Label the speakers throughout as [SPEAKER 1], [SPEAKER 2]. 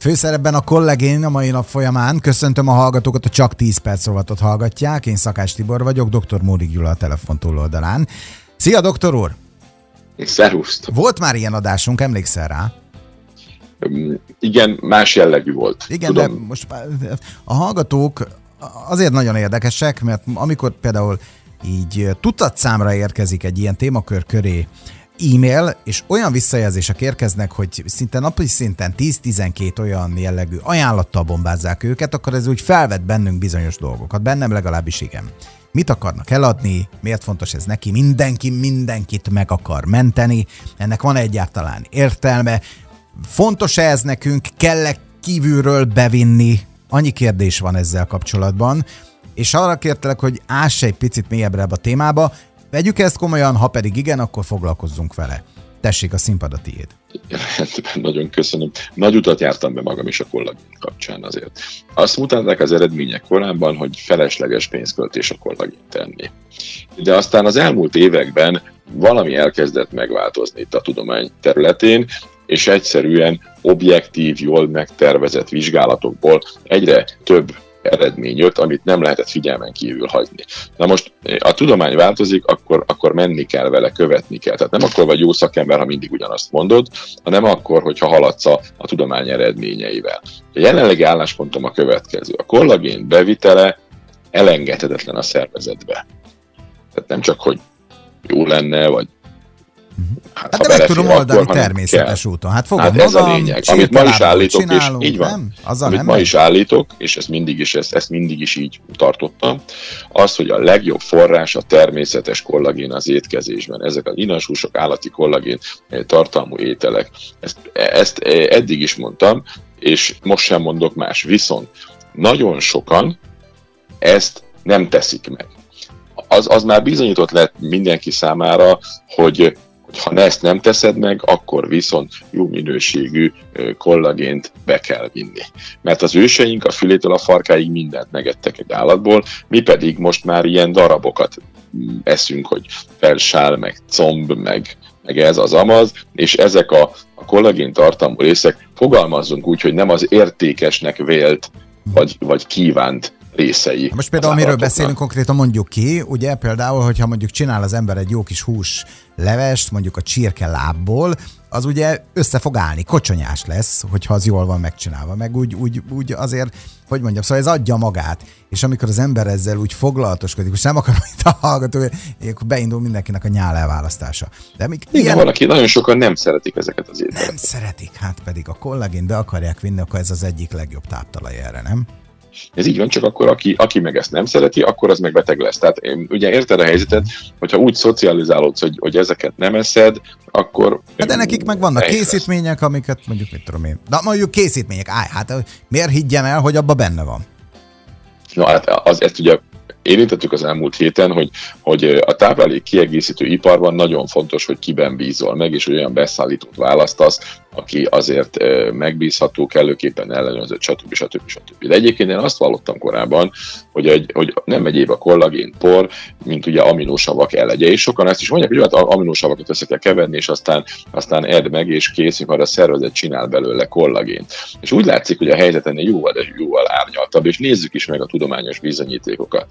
[SPEAKER 1] Főszerepben a kollégén a mai nap folyamán. Köszöntöm a hallgatókat, a Csak 10 perc rovatot hallgatják. Én Szakás Tibor vagyok, dr. Móri Gyula a telefon túloldalán. Szia, doktor úr!
[SPEAKER 2] Szeruszt!
[SPEAKER 1] Volt már ilyen adásunk, emlékszel rá?
[SPEAKER 2] Igen, más jellegű volt.
[SPEAKER 1] Igen, Tudom. de most a hallgatók azért nagyon érdekesek, mert amikor például így tucat számra érkezik egy ilyen témakör köré e-mail, és olyan visszajelzések érkeznek, hogy szinte napi szinten 10-12 olyan jellegű ajánlattal bombázzák őket, akkor ez úgy felvet bennünk bizonyos dolgokat. Bennem legalábbis igen. Mit akarnak eladni, miért fontos ez neki, mindenki mindenkit meg akar menteni, ennek van egyáltalán értelme, fontos-e ez nekünk, kell-e kívülről bevinni, annyi kérdés van ezzel kapcsolatban, és arra kértelek, hogy áss egy picit mélyebbre a témába, Vegyük ezt komolyan, ha pedig igen, akkor foglalkozzunk vele. Tessék, a színpad a tiéd.
[SPEAKER 2] Nagyon köszönöm. Nagy utat jártam be magam is a kollagén kapcsán azért. Azt mutatták az eredmények korábban, hogy felesleges pénzköltés a kollagén tenni. De aztán az elmúlt években valami elkezdett megváltozni itt a tudomány területén, és egyszerűen objektív, jól megtervezett vizsgálatokból egyre több eredmény jött, amit nem lehetett figyelmen kívül hagyni. Na most eh, a tudomány változik, akkor, akkor menni kell vele, követni kell. Tehát nem akkor vagy jó szakember, ha mindig ugyanazt mondod, hanem akkor, hogyha haladsz a, a tudomány eredményeivel. A jelenlegi álláspontom a következő. A kollagén bevitele elengedhetetlen a szervezetbe. Tehát nem csak, hogy jó lenne, vagy
[SPEAKER 1] Hát, hát de meg tudom oldani akkor, természetes kell. úton. Hát fogom hát
[SPEAKER 2] ez magam, a lényeg. Amit ma is állítok, és így van. Nem? Az amit nem ma is állítok, és ezt mindig is, ezt, ezt mindig is így tartottam, az, hogy a legjobb forrás a természetes kollagén az étkezésben. Ezek az inasúsok, állati kollagén eh, tartalmú ételek. Ezt, ezt eh, eddig is mondtam, és most sem mondok más. Viszont nagyon sokan ezt nem teszik meg. Az, az már bizonyított lett mindenki számára, hogy ha ezt nem teszed meg, akkor viszont jó minőségű kollagént be kell vinni. Mert az őseink a fülétől a farkáig mindent megettek egy állatból, mi pedig most már ilyen darabokat mm, eszünk, hogy felsál, meg comb, meg, meg ez az amaz, és ezek a, a kollagén tartalmú részek, fogalmazzunk úgy, hogy nem az értékesnek vélt, vagy, vagy kívánt részei.
[SPEAKER 1] Most például, amiről beszélünk konkrétan, mondjuk ki, ugye például, hogyha mondjuk csinál az ember egy jó kis hús levest, mondjuk a csirke lábból, az ugye össze fog állni, kocsonyás lesz, hogyha az jól van megcsinálva, meg úgy, úgy, úgy azért, hogy mondjam, szóval ez adja magát, és amikor az ember ezzel úgy foglalatoskodik, most nem akarom itt a hallgató, akkor beindul mindenkinek a nyál elválasztása.
[SPEAKER 2] De még Igen, ilyen... valaki, nagyon sokan nem szeretik ezeket az ételeket.
[SPEAKER 1] Nem szeretik, hát pedig a kollagén be akarják vinni, akkor ez az egyik legjobb táptalaj erre, nem?
[SPEAKER 2] Ez így van, csak akkor aki, aki meg ezt nem szereti, akkor az meg beteg lesz. Tehát ugye érted a helyzetet, hogyha úgy szocializálódsz, hogy, hogy ezeket nem eszed, akkor...
[SPEAKER 1] Hát de nekik meg vannak készítmények, lesz. amiket mondjuk mit tudom én. Na mondjuk készítmények, állj, hát miért higgyen el, hogy abban benne van?
[SPEAKER 2] Na hát az, ezt ugye érintettük az elmúlt héten, hogy, hogy a táplálék kiegészítő iparban nagyon fontos, hogy kiben bízol meg, és hogy olyan beszállítót választasz, aki azért megbízható, kellőképpen ellenőrzött, stb. stb. stb. De egyébként én azt vallottam korábban, hogy, egy, hogy nem egyéb a kollagén por, mint ugye aminósavak elegye, és sokan ezt is mondják, hogy hát aminósavakat össze kell keverni, és aztán, aztán edd meg, és kész, mikor a szervezet csinál belőle kollagént. És úgy látszik, hogy a helyzet ennél jóval, de jóval árnyaltabb, és nézzük is meg a tudományos bizonyítékokat.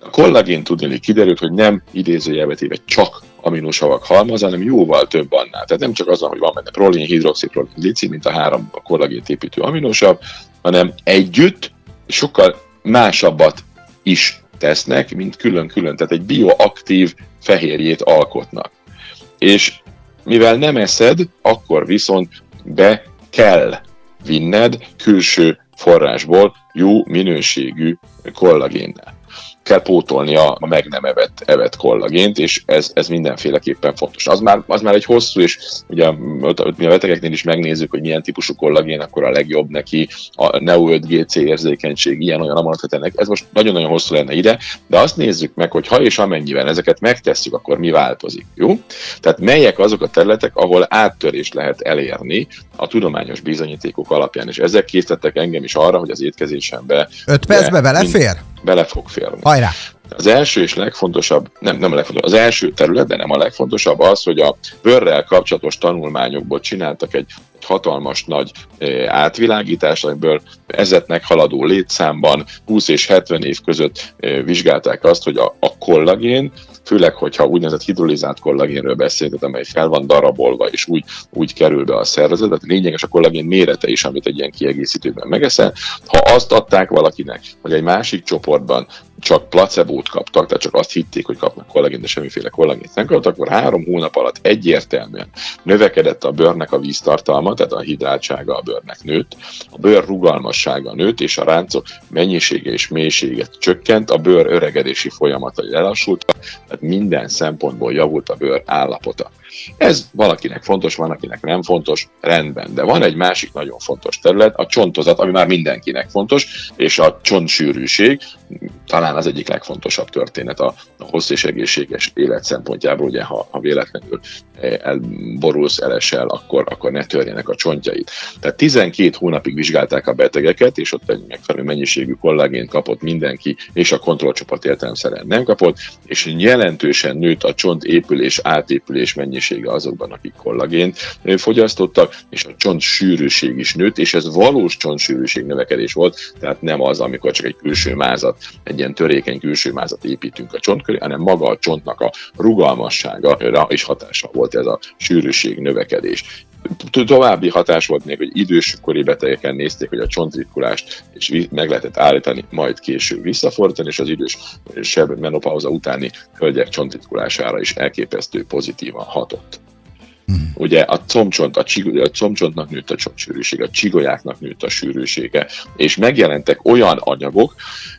[SPEAKER 2] A kollagén tudni kiderült, hogy nem idézőjelvetéve csak aminosavak halmaz, hanem jóval több annál. Tehát nem csak az, hogy van benne prolin, hidroxiprolin, lici, mint a három a kollagént építő aminosav, hanem együtt sokkal másabbat is tesznek, mint külön-külön. Tehát egy bioaktív fehérjét alkotnak. És mivel nem eszed, akkor viszont be kell vinned külső forrásból jó minőségű kollagénnel kell pótolni a meg nem evett, evett kollagént, és ez, ez mindenféleképpen fontos. Az már, az már egy hosszú, és ugye mi a betegeknél is megnézzük, hogy milyen típusú kollagén akkor a legjobb neki, a Neo 5 GC érzékenység, ilyen olyan amarat ennek. Ez most nagyon-nagyon hosszú lenne ide, de azt nézzük meg, hogy ha és amennyiben ezeket megtesszük, akkor mi változik. Jó? Tehát melyek azok a területek, ahol áttörést lehet elérni a tudományos bizonyítékok alapján, és ezek készítettek engem is arra, hogy az étkezésembe...
[SPEAKER 1] 5 percbe belefér?
[SPEAKER 2] Bele fog férni.
[SPEAKER 1] Hajrá!
[SPEAKER 2] Az első és legfontosabb, nem, nem a legfontosabb, az első terület, de nem a legfontosabb az, hogy a bőrrel kapcsolatos tanulmányokból csináltak egy, egy hatalmas nagy átvilágítás, amiből ezetnek haladó létszámban 20 és 70 év között vizsgálták azt, hogy a, a kollagén főleg, hogyha úgynevezett hidrolizált kollagénről beszélünk, amely fel van darabolva, és úgy, úgy kerül be a szervezetbe. Lényeges a kollagén mérete is, amit egy ilyen kiegészítőben megeszel. Ha azt adták valakinek, hogy egy másik csoportban csak placebót kaptak, tehát csak azt hitték, hogy kapnak kollagént, de semmiféle kollagént nem kaptak, akkor három hónap alatt egyértelműen növekedett a bőrnek a víztartalma, tehát a hidrátsága a bőrnek nőtt, a bőr rugalmassága nőtt, és a ráncok mennyisége és mélysége csökkent, a bőr öregedési folyamatai lelassultak, tehát minden szempontból javult a bőr állapota. Ez valakinek fontos, van, akinek nem fontos, rendben. De van egy másik nagyon fontos terület, a csontozat, ami már mindenkinek fontos, és a csontsűrűség, talán az egyik legfontosabb történet a, a hosszú és egészséges élet szempontjából, ugye ha, ha véletlenül eh, elborulsz, elesel, akkor, akkor ne törjenek a csontjait. Tehát 12 hónapig vizsgálták a betegeket, és ott egy megfelelő mennyiségű kollagént kapott mindenki, és a kontrollcsoport értelemszerűen nem kapott, és jelentősen nőtt a csont épülés, átépülés mennyisége azokban, akik kollagént fogyasztottak, és a csont sűrűség is nőtt, és ez valós csontsűrűség növekedés volt, tehát nem az, amikor csak egy külső mázat, egy ilyen törékeny külső mázat építünk a csont köré, hanem maga a csontnak a rugalmassága is hatása volt ez a sűrűség növekedés. További hatás volt még, hogy időskori betegeken nézték, hogy a csontritkulást és meg lehetett állítani, majd később visszafordítani, és az idős sebb menopauza utáni hölgyek csontritkulására is elképesztő pozitívan hatott. Mm. Ugye a combcsont, a, csig, a combcsontnak nőtt a csontsűrűsége, a csigolyáknak nőtt a sűrűsége, és megjelentek olyan anyagok,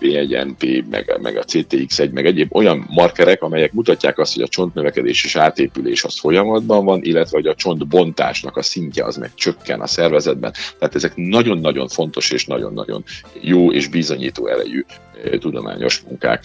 [SPEAKER 2] P1NP, meg, meg a CTX1, meg egyéb olyan markerek, amelyek mutatják azt, hogy a csontnövekedés és átépülés az folyamatban van, illetve hogy a csontbontásnak a szintje az meg csökken a szervezetben. Tehát ezek nagyon-nagyon fontos és nagyon-nagyon jó és bizonyító erejű tudományos munkák,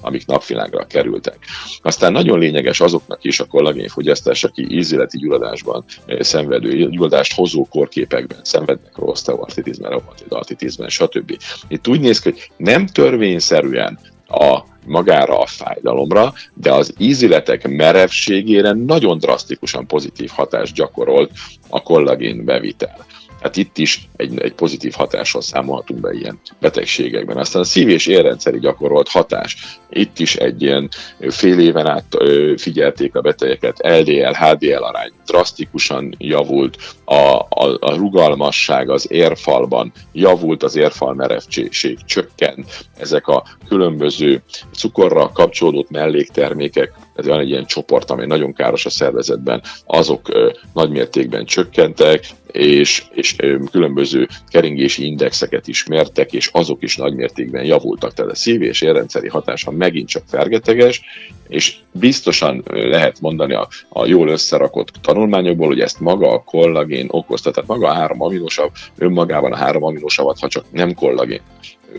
[SPEAKER 2] amik napvilágra kerültek. Aztán nagyon lényeges azoknak is a kollagénfogyasztás, aki ízületi gyulladásban szenvedő, gyulladást hozó korképekben szenvednek rossz teoartitizmen, reumatoid stb. Itt úgy néz ki, hogy nem törvényszerűen a magára a fájdalomra, de az íziletek merevségére nagyon drasztikusan pozitív hatást gyakorolt a kollagén bevitel. Hát itt is egy, egy pozitív hatással számolhatunk be ilyen betegségekben. Aztán a szív- és érrendszeri gyakorolt hatás. Itt is egy ilyen fél éven át figyelték a betegeket, LDL, HDL arány drasztikusan javult, a, a, a rugalmasság az érfalban javult, az érfal merevség csökkent, ezek a különböző cukorra kapcsolódott melléktermékek, ez van egy ilyen csoport, ami nagyon káros a szervezetben, azok ö, nagymértékben csökkentek, és, és különböző keringési indexeket is mértek, és azok is nagymértékben javultak. Tehát a szív- és érrendszeri hatása megint csak fergeteges, és biztosan lehet mondani a, a jól összerakott tanulmányokból, hogy ezt maga a kollagén okozta, tehát maga a három aminosav önmagában a három aminosavat, ha csak nem kollagén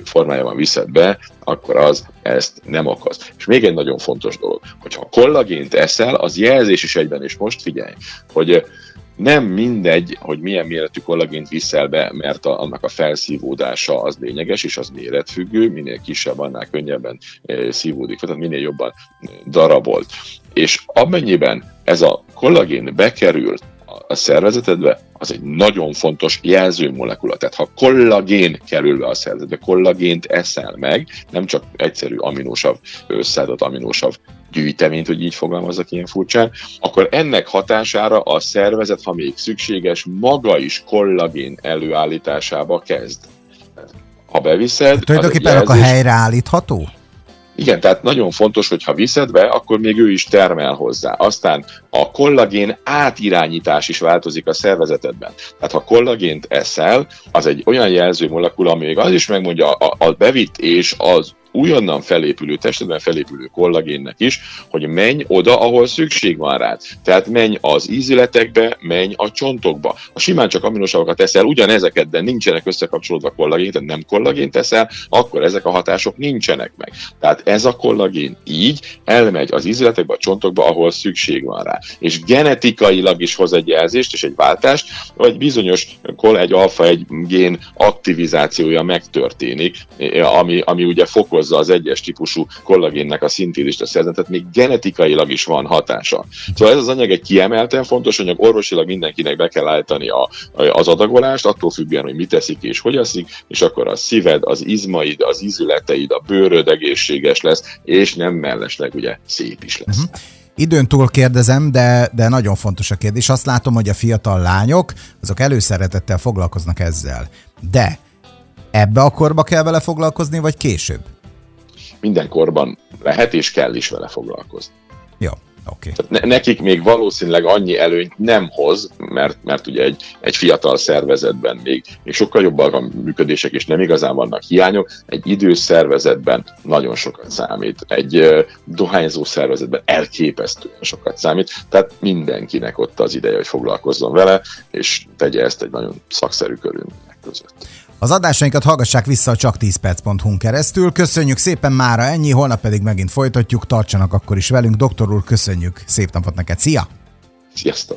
[SPEAKER 2] formájában viszed be, akkor az ezt nem okoz. És még egy nagyon fontos dolog, hogyha kollagént eszel, az jelzés is egyben, és most figyelj, hogy nem mindegy, hogy milyen méretű kollagént viszel be, mert a, annak a felszívódása az lényeges, és az méretfüggő, minél kisebb, annál könnyebben szívódik, tehát minél jobban darabolt. És amennyiben ez a kollagén bekerül a szervezetedbe, az egy nagyon fontos jelzőmolekula. Tehát ha kollagén kerül be a szervezetbe, kollagént eszel meg, nem csak egyszerű aminósav, összeadott aminósav gyűjteményt, hogy így fogalmazok ilyen furcsán, akkor ennek hatására a szervezet, ha még szükséges, maga is kollagén előállításába kezd. Ha beviszed...
[SPEAKER 1] Tulajdonképpen akkor helyreállítható?
[SPEAKER 2] Igen, tehát nagyon fontos, hogy ha viszed be, akkor még ő is termel hozzá. Aztán a kollagén átirányítás is változik a szervezetedben. Tehát ha kollagént eszel, az egy olyan jelző molekula, ami még az is megmondja, a, a bevitt és az újonnan felépülő testedben felépülő kollagénnek is, hogy menj oda, ahol szükség van rád. Tehát menj az ízületekbe, menj a csontokba. Ha simán csak aminosavokat teszel, ugyanezeket, de nincsenek összekapcsolódva kollagén, tehát nem kollagén teszel, akkor ezek a hatások nincsenek meg. Tehát ez a kollagén így elmegy az ízületekbe, a csontokba, ahol szükség van rá. És genetikailag is hoz egy jelzést és egy váltást, vagy bizonyos egy alfa, egy gén aktivizációja megtörténik, ami, ami ugye fokoz fokozza az egyes típusú kollagénnek a szintézist a szervezetet, tehát még genetikailag is van hatása. Szóval ez az anyag egy kiemelten fontos anyag, orvosilag mindenkinek be kell állítani a, az adagolást, attól függően, hogy mit teszik és hogy eszik, és akkor a szíved, az izmaid, az ízületeid, a bőröd egészséges lesz, és nem mellesleg ugye szép is lesz. Uh-huh.
[SPEAKER 1] Időn túl kérdezem, de, de nagyon fontos a kérdés. Azt látom, hogy a fiatal lányok, azok előszeretettel foglalkoznak ezzel. De ebbe a korba kell vele foglalkozni, vagy később?
[SPEAKER 2] Minden korban lehet és kell is vele foglalkozni.
[SPEAKER 1] Jó. Okay.
[SPEAKER 2] Ne, nekik még valószínűleg annyi előnyt nem hoz, mert, mert ugye egy, egy fiatal szervezetben még, még sokkal jobbak a működések, és nem igazán vannak hiányok. Egy idős szervezetben nagyon sokat számít. Egy uh, dohányzó szervezetben elképesztően sokat számít. Tehát mindenkinek ott az ideje, hogy foglalkozzon vele, és tegye ezt egy nagyon szakszerű körülmények között.
[SPEAKER 1] Az adásainkat hallgassák vissza a csak 10 perc.hu keresztül. Köszönjük szépen mára ennyi, holnap pedig megint folytatjuk, tartsanak akkor is velünk. Doktor úr, köszönjük, szép napot neked, szia!
[SPEAKER 2] Sziasztok!